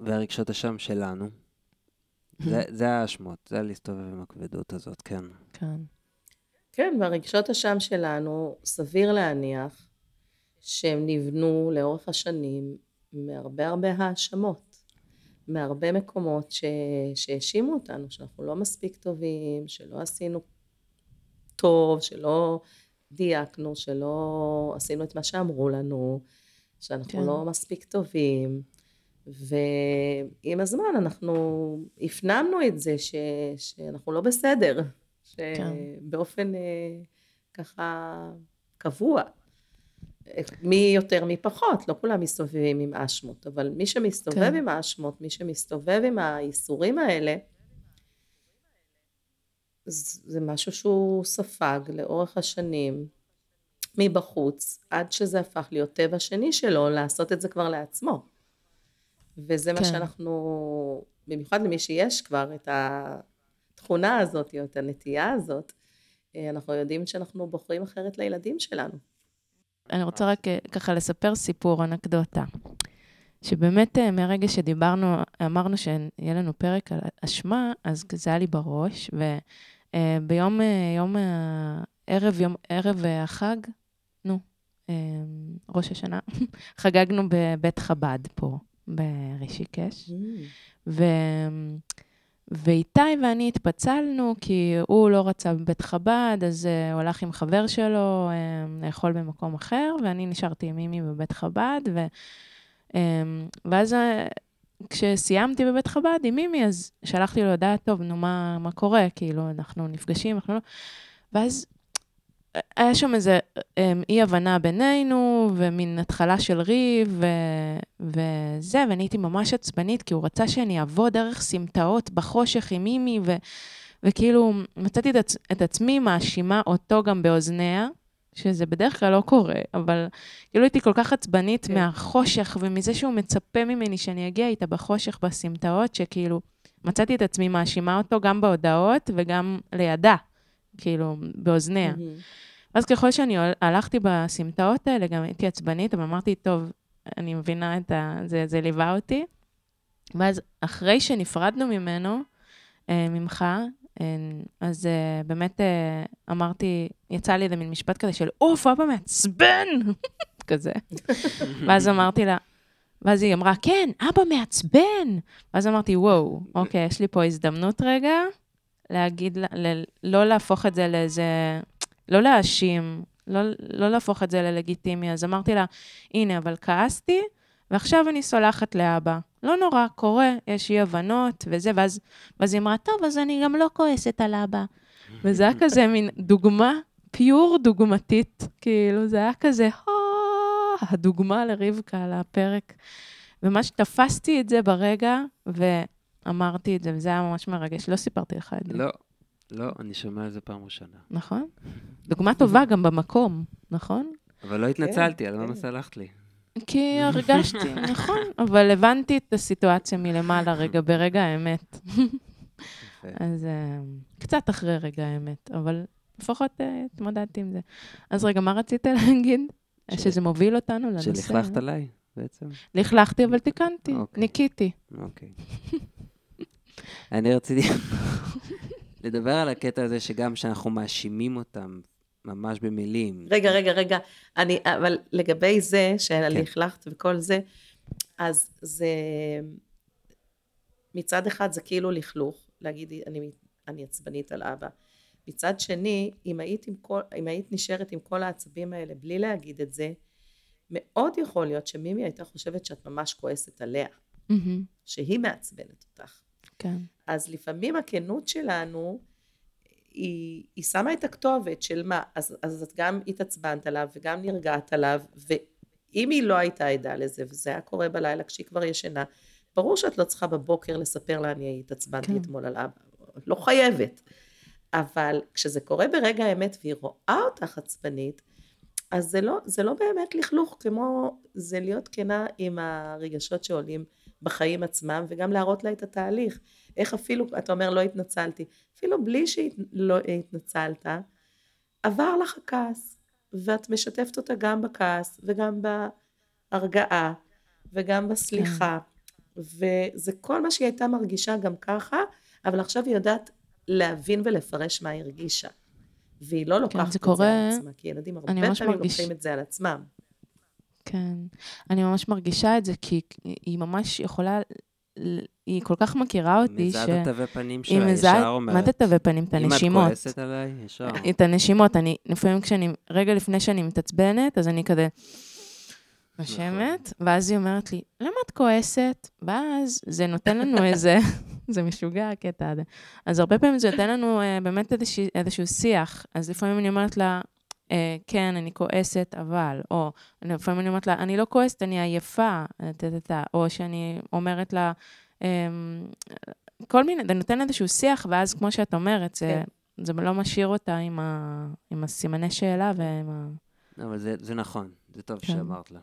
והרגשות אשם שלנו. זה, זה האשמות, זה להסתובב עם הכבדות הזאת, כן. כן. כן, והרגשות אשם שלנו, סביר להניח שהם נבנו לאורך השנים מהרבה הרבה האשמות, מהרבה מקומות ש... שהאשימו אותנו, שאנחנו לא מספיק טובים, שלא עשינו טוב, שלא דייקנו, שלא עשינו את מה שאמרו לנו, שאנחנו כן. לא מספיק טובים. ועם הזמן אנחנו הפנמנו את זה ש... שאנחנו לא בסדר, כן. שבאופן אה, ככה קבוע. מי יותר מי פחות, לא כולם מסתובבים עם אשמות, אבל מי שמסתובב כן. עם האשמות, מי שמסתובב עם האיסורים האלה, זה משהו שהוא ספג לאורך השנים מבחוץ, עד שזה הפך להיות טבע שני שלו, לעשות את זה כבר לעצמו. וזה מה כן. שאנחנו, במיוחד למי שיש כבר את התכונה הזאת, או את הנטייה הזאת, אה, אנחנו יודעים שאנחנו בוחרים אחרת לילדים שלנו. אני רוצה רק אה, ככה לספר סיפור, אנקדוטה. שבאמת אה, מהרגע שדיברנו, אמרנו שיהיה לנו פרק על אשמה, אז זה היה לי בראש, וביום יום הערב, יום ערב החג, נו, ראש השנה, חגגנו בבית חב"ד פה, ברישיקש. ו... ואיתי ואני התפצלנו, כי הוא לא רצה בבית חב"ד, אז uh, הוא הלך עם חבר שלו um, לאכול במקום אחר, ואני נשארתי עם מימי בבית חב"ד, ו... um, ואז uh, כשסיימתי בבית חב"ד עם מימי, אז שלחתי לו הודעה, טוב, נו, מה, מה קורה? כאילו, אנחנו נפגשים, אנחנו לא... ואז אה, היה שם איזה um, אי-הבנה בינינו, ומין התחלה של ריב, ו... וזה, ואני הייתי ממש עצבנית, כי הוא רצה שאני אעבוד דרך סמטאות בחושך עם מימי, ו... וכאילו מצאתי את, עצ... את עצמי מאשימה אותו גם באוזניה, שזה בדרך כלל לא קורה, אבל כאילו הייתי כל כך עצבנית כן. מהחושך ומזה שהוא מצפה ממני שאני אגיע איתה בחושך בסמטאות, שכאילו מצאתי את עצמי מאשימה אותו גם בהודעות וגם לידה, כאילו, באוזניה. מהמם. אז ככל שאני הלכתי בסמטאות האלה, גם הייתי עצבנית, אבל אמרתי, טוב, אני מבינה את ה... זה, זה ליווה אותי. ואז אחרי שנפרדנו ממנו, אה, ממך, אה, אז אה, באמת אמרתי, יצא לי איזה מין משפט כזה של, אוף, אבא מעצבן! כזה. ואז אמרתי לה, ואז היא אמרה, כן, אבא מעצבן! ואז אמרתי, וואו, אוקיי, יש לי פה הזדמנות רגע להגיד, לה- ל- לא להפוך את זה לאיזה, לא להאשים, לא, לא להפוך את זה ללגיטימי. אז אמרתי לה, הנה, אבל כעסתי, ועכשיו אני סולחת לאבא. לא נורא, קורה, יש אי-הבנות וזה, ואז, ואז היא אמרה, טוב, אז אני גם לא כועסת על אבא. וזה היה כזה מין דוגמה, פיור דוגמתית, כאילו, זה היה כזה, "הו", הדוגמה לרבקה על הפרק. ממש תפסתי את זה ברגע, ואמרתי את זה, וזה היה ממש מרגש. לא סיפרתי לך את זה. לא, לא, אני שומע על זה פעם ראשונה. נכון? דוגמה טובה גם במקום, נכון? אבל לא התנצלתי, על כן. מה סלחת לי? כי הרגשתי, נכון, אבל הבנתי את הסיטואציה מלמעלה רגע, ברגע האמת. אז אה, קצת אחרי רגע האמת, אבל לפחות אה, התמודדתי עם זה. אז רגע, מה רצית להגיד? שזה מוביל אותנו לנושא. שלכלכת עליי, בעצם? לכלכתי, אבל תיקנתי, אוקיי. ניקיתי. אוקיי. אני רציתי לדבר על הקטע הזה שגם כשאנחנו מאשימים אותם ממש במילים. רגע, רגע, רגע, אני, אבל לגבי זה, כן. שלכלכת וכל זה, אז זה, מצד אחד זה כאילו לכלוך, להגיד אני, אני עצבנית על אבא. מצד שני, אם היית, עם כל, אם היית נשארת עם כל העצבים האלה בלי להגיד את זה, מאוד יכול להיות שמימי הייתה חושבת שאת ממש כועסת עליה, מהמם. שהיא מעצבנת אותך. כן. אז לפעמים הכנות שלנו, היא, היא שמה את הכתובת של מה, אז, אז את גם התעצבנת עליו וגם נרגעת עליו, ואם היא לא הייתה עדה לזה, וזה היה קורה בלילה כשהיא כבר ישנה, ברור שאת לא צריכה בבוקר לספר לה אני התעצבנתי כן. אתמול על אבא, לא חייבת. אבל כשזה קורה ברגע האמת והיא רואה אותך עצבנית, אז זה לא, זה לא באמת לכלוך כמו זה להיות כנה עם הרגשות שעולים בחיים עצמם וגם להראות לה את התהליך. איך אפילו, אתה אומר לא התנצלתי, אפילו בלי שלא התנצלת, עבר לך הכעס, ואת משתפת אותה גם בכעס וגם בהרגעה וגם בסליחה, וזה כל מה שהיא הייתה מרגישה גם ככה, אבל עכשיו היא יודעת להבין ולפרש מה היא הרגישה. והיא לא לוקחת את זה קורה- על עצמה, כי ילדים הרבה פעמים מרגיש- לוקחים את זה על עצמם. כן. אני ממש מרגישה את זה, כי היא ממש יכולה, היא כל כך מכירה אותי, מזהה ש... את התווי פנים שלה, מזהה, ישר אומרת. מה זה תווי פנים? את הנשימות. אם את כועסת עליי, ישר. את הנשימות, אני, לפעמים כשאני, רגע לפני שאני מתעצבנת, אז אני כזה נושמת, ואז היא אומרת לי, למה את כועסת? ואז זה נותן לנו איזה, זה משוגע הקטע הזה. אז הרבה פעמים זה נותן לנו אה, באמת איזשה, איזשהו שיח. אז לפעמים אני אומרת לה, כן, אני כועסת, אבל, או אני- לפעמים אני אומרת לה, אני לא כועסת, אני עייפה, טה-טה-טה, או שאני אומרת לה, אמ, כל מיני, זה נותן איזשהו שיח, ואז כמו שאת אומרת, זה, כן. זה לא משאיר אותה עם, ה, עם הסימני שאלה ועם ה... אבל זה, זה נכון, זה טוב כן. שאמרת לה.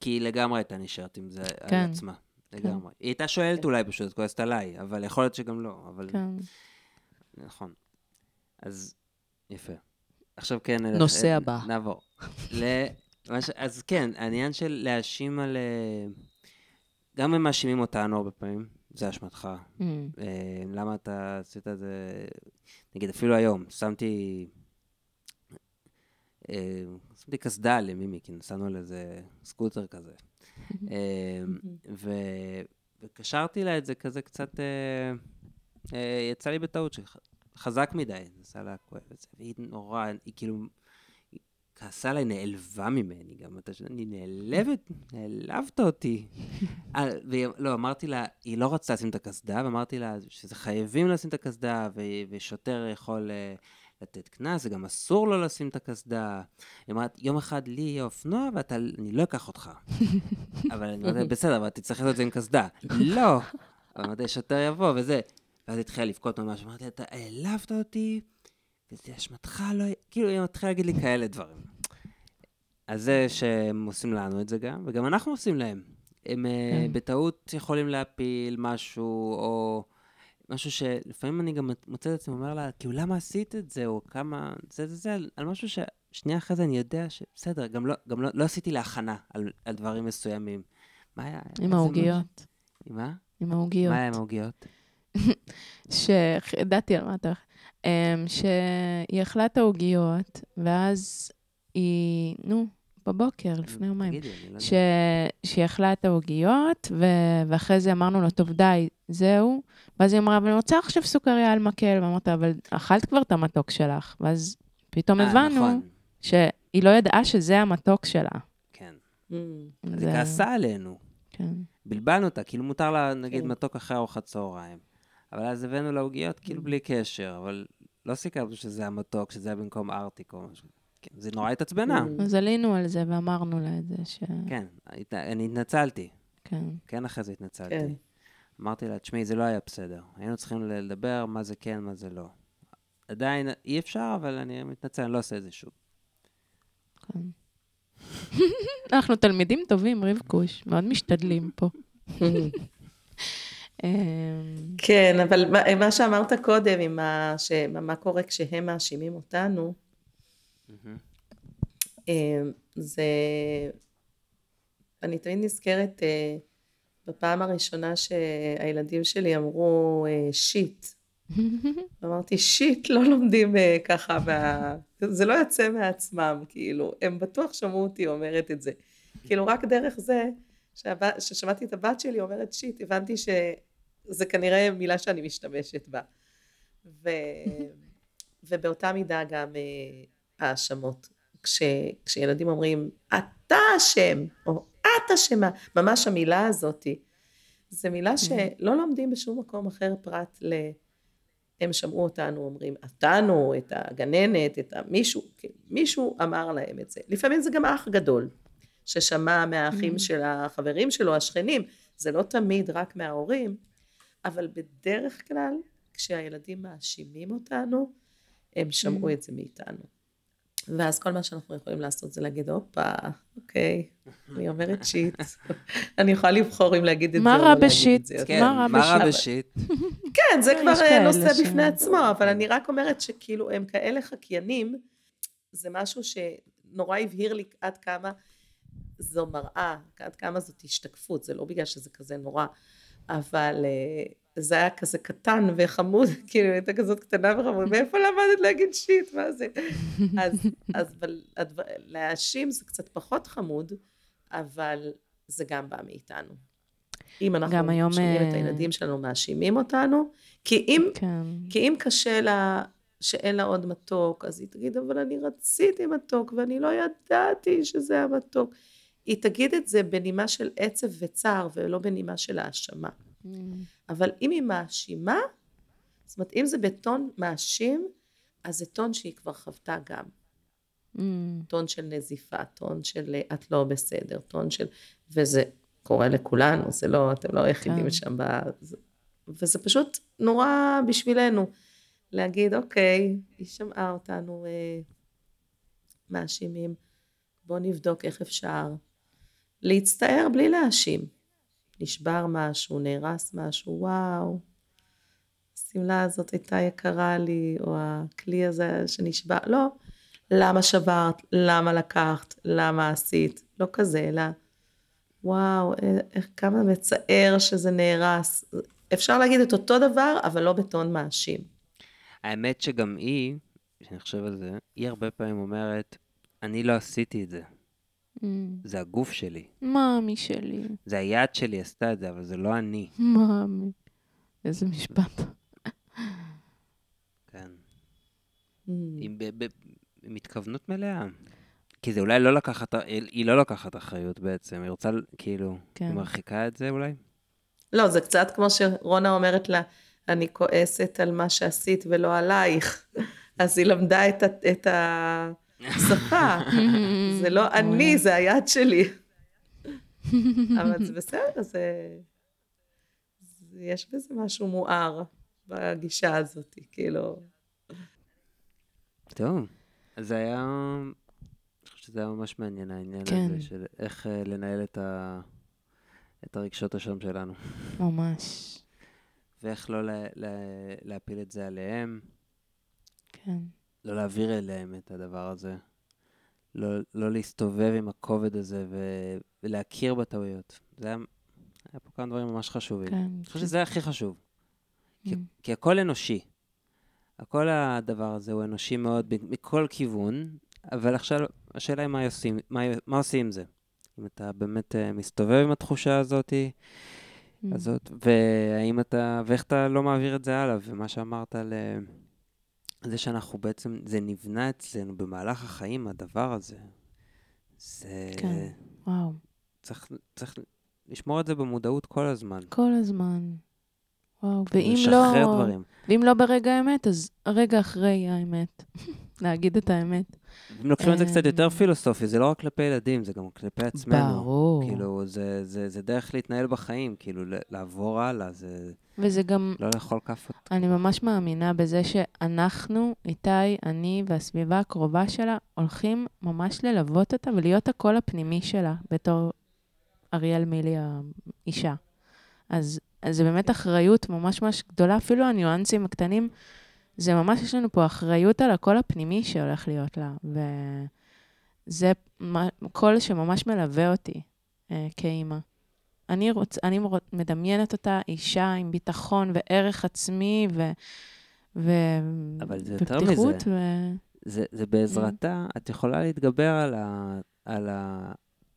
כי היא לגמרי הייתה נשארת עם זה כן. על עצמה. לגמרי. היא הייתה שואלת אולי פשוט, את כועסת עליי, אבל יכול להיות שגם לא, אבל כן. נכון. אז יפה. עכשיו כן, נלך- נושא אה, הבא. נעבור. אז כן, העניין של להאשים על... אה, גם הם מאשימים אותנו הרבה פעמים, זה אשמתך. Mm, אה, למה אתה עשית את זה? נגיד, אפילו היום, שמתי... אה, שמתי קסדה למימי, כי נסענו על איזה סקוטר כזה. אה, ו- וקשרתי לה את זה כזה קצת... אה, אה, יצא לי בטעות שחזק מדי, לה כואב את זה. והיא נורא, היא כאילו... היא כעסה עליי, נעלבה ממני גם. אתה יודע, אני נעלבת, נעלבת אותי. אה, והיא- לא, אמרתי לה, היא לא רצתה לשים את הקסדה, ואמרתי לה שזה חייבים לשים את הקסדה, ושוטר יכול אה, לתת קנס, וגם אסור לו לשים את הקסדה. היא אמרת, יום אחד לי יהיה אופנוע, ואני לא אקח אותך. אבל אני אומרת, בסדר, אבל תצטרך לעשות את זה עם קסדה. לא! אבל אמרתי, שוטר יבוא, וזה. ואז התחילה לבכות ממש, אמרתי, אתה העלבת אותי, וזה אשמתך, לא... כאילו, היא מתחילה להגיד לי כאלה דברים. אז זה שהם עושים לנו את זה גם, וגם אנחנו עושים להם. הם אה, כן. בטעות יכולים להפיל משהו, או משהו שלפעמים אני גם מוצא את עצמי אומר לה, כאילו, למה עשית את זה, או כמה... זה זה זה, על, משהו ששנייה אחרי זה אני יודע שבסדר, גם לא, גם לא, לא עשיתי להכנה על, על דברים מסוימים. מה היה? עם העוגיות. עם מה? עם העוגיות. מה היה עם העוגיות? שידעתי על מה אתה הולך. אמ, שהיא אכלה את העוגיות, ואז היא, נו, בבוקר, לפני יומיים. תגידי, אני לא. ש... שהיא אכלה את העוגיות, ו... ואחרי זה אמרנו לו, טוב, די, זהו. ואז היא אמרה, אבל אני רוצה עכשיו סוכריה על מקל. ואמרת, אבל אכלת כבר את המתוק שלך. ואז פתאום אה, הבנו נכון, שהיא לא ידעה שזה המתוק שלה. כן. Mm. אז היא כעסה עלינו. כן. בלבלנו אותה, כאילו מותר לה, נגיד, כן. מתוק אחרי ארוחת צהריים. אבל אז הבאנו לה עוגיות, כאילו בלי קשר, אבל לא סיכמנו שזה המתוק, שזה היה במקום ארטיק או משהו. כן, זה נורא התעצבנה. Mm. אז עלינו על זה ואמרנו לה את זה, ש... כן, הת- אני התנצלתי. כן. כן, אחרי זה התנצלתי. כן. אמרתי לה, תשמעי, זה לא היה בסדר. היינו צריכים לדבר מה זה כן, מה זה לא. עדיין אי אפשר, אבל אני מתנצל, אני לא עושה את זה שוב. כן. אנחנו תלמידים טובים, רבקוש, מאוד משתדלים פה. אמ, כן, אבל מה, מה שאמרת קודם, עם ה, ש, מה קורה כשהם מאשימים אותנו, אה, זה... אני תמיד נזכרת אה, בפעם הראשונה שהילדים שלי אמרו אה, שיט. אמרתי, שיט, לא לומדים אה, ככה, מה... זה לא יוצא מעצמם, כאילו, הם בטוח שמעו אותי אומרת את זה. כאילו, רק דרך זה, שהבת, ששמעתי את הבת שלי אומרת שיט, הבנתי ש... זה כנראה מילה שאני משתמשת בה. ו... ובאותה מידה גם אה, האשמות. כש... כשילדים אומרים, אתה אשם, או את אשמה, ממש המילה הזאתי, זו מילה שלא לומדים בשום מקום אחר פרט ל... הם שמעו אותנו אומרים, אותנו, את הגננת, את המישהו, כן, מישהו אמר להם את זה. לפעמים זה גם אח גדול, ששמע מהאחים של החברים שלו, השכנים, זה לא תמיד רק מההורים, אבל בדרך כלל, כשהילדים מאשימים אותנו, הם שמעו את זה מאיתנו. ואז כל מה שאנחנו יכולים לעשות זה להגיד, הופה, אוקיי, אני אומרת שיט. אני יכולה לבחור אם להגיד את זה מה או רע לא להגיד בשיט? את זה. כן, מה רע מה רע בשיט? בשיט? כן, זה כבר כאלה נושא בפני עצמו, אבל אני רק אומרת שכאילו הם כאלה חקיינים, זה משהו שנורא הבהיר לי עד כמה זו מראה, עד כמה זאת השתקפות, זה לא בגלל שזה כזה נורא, אבל אה, זה היה כזה קטן וחמוד, כאילו הייתה כזאת קטנה וחמוד, מאיפה למדת להגיד שיט, מה זה? אז, אז הדבר- להאשים זה קצת פחות חמוד, אבל זה גם בא מאיתנו. אם אנחנו היום, שומעים את אה, הילדים שלנו מאשימים אותנו, כי אם, כן. כי אם קשה לה שאין לה עוד מתוק, אז היא תגיד, אבל אני רציתי מתוק ואני לא ידעתי שזה המתוק. היא תגיד את זה בנימה של עצב וצער ולא בנימה של האשמה. אבל אם היא מאשימה, זאת אומרת, אם זה בטון מאשים, אז זה טון שהיא כבר חוותה גם. Mm, טון של נזיפה, טון של את לא בסדר, טון של... וזה קורה לכולנו, זה לא, אתם לא היחידים כן. שם ב... זה- וזה פשוט נורא בשבילנו להגיד, אוקיי, היא שמעה אותנו אה, מאשימים, בואו נבדוק איך אפשר להצטער בלי להאשים. נשבר משהו, נהרס משהו, וואו, השמלה הזאת הייתה יקרה לי, או הכלי הזה שנשבר, לא, למה שברת, למה לקחת, למה עשית, לא כזה, אלא וואו, אה, איך כמה מצער שזה נהרס. אפשר להגיד את אותו דבר, אבל לא בטון מאשים. האמת שגם היא, כשאני חושב על זה, היא הרבה פעמים אומרת, אני לא עשיתי את זה, mm. זה הגוף שלי. מאמי שלי, זה היד שלי עשתה את זה, אבל זה לא אני. מאמי. איזה משפט. כן. Mm. עם, ב, ב, עם התכוונות מלאה. כי זה אולי לא לקחת, היא לא לקחת אחריות בעצם, היא רוצה, כאילו, כן. היא מרחיקה את זה אולי? לא, זה קצת כמו שרונה אומרת לה, אני כועסת על מה שעשית ולא עלייך. אז היא למדה את, ה- את השפה. זה לא אני, זה היד שלי. אבל זה בסדר, זה... זה... יש בזה משהו מואר בגישה הזאת, כאילו... טוב, אז זה היה, אני חושב שזה היה ממש מעניין העניין כן. הזה של איך אה, לנהל את, ה, את הרגשות השם שלנו, ממש. ואיך לא לה, לה, להפיל את זה עליהם, כן. לא להעביר אליהם את הדבר הזה, לא, לא להסתובב עם הכובד הזה ו, ולהכיר בטעויות. זה היה, היה פה כמה דברים ממש חשובים. כן. אני חושב שזה הכי חשוב, כי, Mm. כי הכל אנושי. הכל הדבר הזה הוא אנושי מאוד מכל כיוון, אבל עכשיו השאלה היא מה עושים, מה, מה עושים עם זה. אם אתה באמת uh, מסתובב עם התחושה הזאת, Mm. הזאת, והאם אתה, ואיך אתה לא מעביר את זה הלאה, ומה שאמרת על אה, זה שאנחנו בעצם, זה נבנה אצלנו במהלך החיים, הדבר הזה. זה... כן. וואו. צריך, צריך לשמור את זה במודעות כל הזמן. כל הזמן. וואו, ואם לשחרר לא... דברים. ואם לא ברגע האמת, אז רגע אחרי האמת. להגיד את האמת. אם לוקחים את זה קצת יותר פילוסופי, זה לא רק כלפי ילדים, זה גם כלפי עצמנו. ברור. כאילו, זה, זה, זה דרך להתנהל בחיים, כאילו, לעבור הלאה, זה וזה גם, לא לאכול כאפות. אני ממש מאמינה בזה שאנחנו, איתי, אני והסביבה הקרובה שלה, הולכים ממש ללוות אותה ולהיות הקול הפנימי שלה בתור אריאל מילי האישה. אז, אז זה באמת אחריות ממש ממש גדולה, אפילו הניואנסים הקטנים, זה ממש, יש לנו פה אחריות על הקול הפנימי שהולך להיות לה, וזה קול שממש מלווה אותי אה, כאימא. אני, רוצ, אני מדמיינת אותה אישה עם ביטחון וערך עצמי ו... ו... אבל זה יותר ופתיחות מזה. ו... זה, זה בעזרתה, את יכולה להתגבר על, ה, על, ה,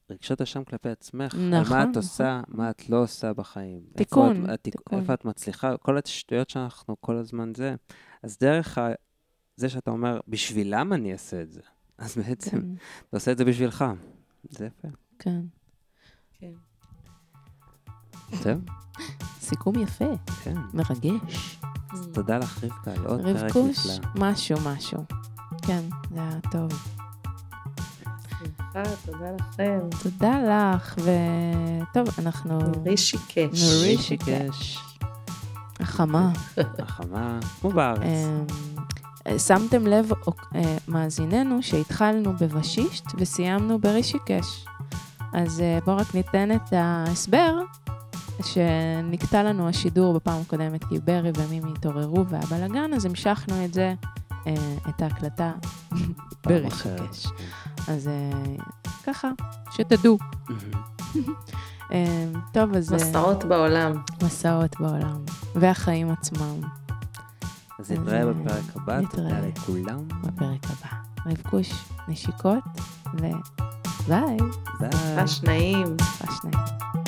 רגשות אשם כלפי עצמך, על נכון, מה את נכון. עושה, מה את לא עושה בחיים. איפה תיקון, את, את, תיקון. איפה את מצליחה, כל השטויות שאנחנו כל הזמן זה. אז דרך ה... זה שאתה אומר, בשבילם אני אעשה את זה. אז בעצם, כן, אתה עושה את זה בשבילך. זה יפה. כן. כן. זהו, סיכום יפה, כן. מרגש. תודה לך, רבקה, על עוד פרק רבקוש, נפלא. משהו, משהו. כן, זה היה טוב. שמחה, תודה לכם. תודה לך, וטוב, אנחנו... רישיקש. מרישיקש. החמה. החמה, כמו בארץ. אמ, שמתם לב, אה, מאזיננו, שהתחלנו בוושישט וסיימנו ברישיקש. אז אה, בואו רק ניתן את ההסבר, שנקטע לנו השידור בפעם הקודמת, כי ברי ומימי התעוררו והיה בלאגן, אז המשכנו את זה, אה, את ההקלטה. ברישיקש. אז אה, ככה, שתדעו. אה, טוב, אז... אה, מסעות בעולם. מסעות בעולם, והחיים עצמם אז נתראה בפרק הבא, תודה נתראה. לכולם. בפרק הבא. רבקוש, נשיקות, וביי. ביי. ממש נעים. ממש נעים.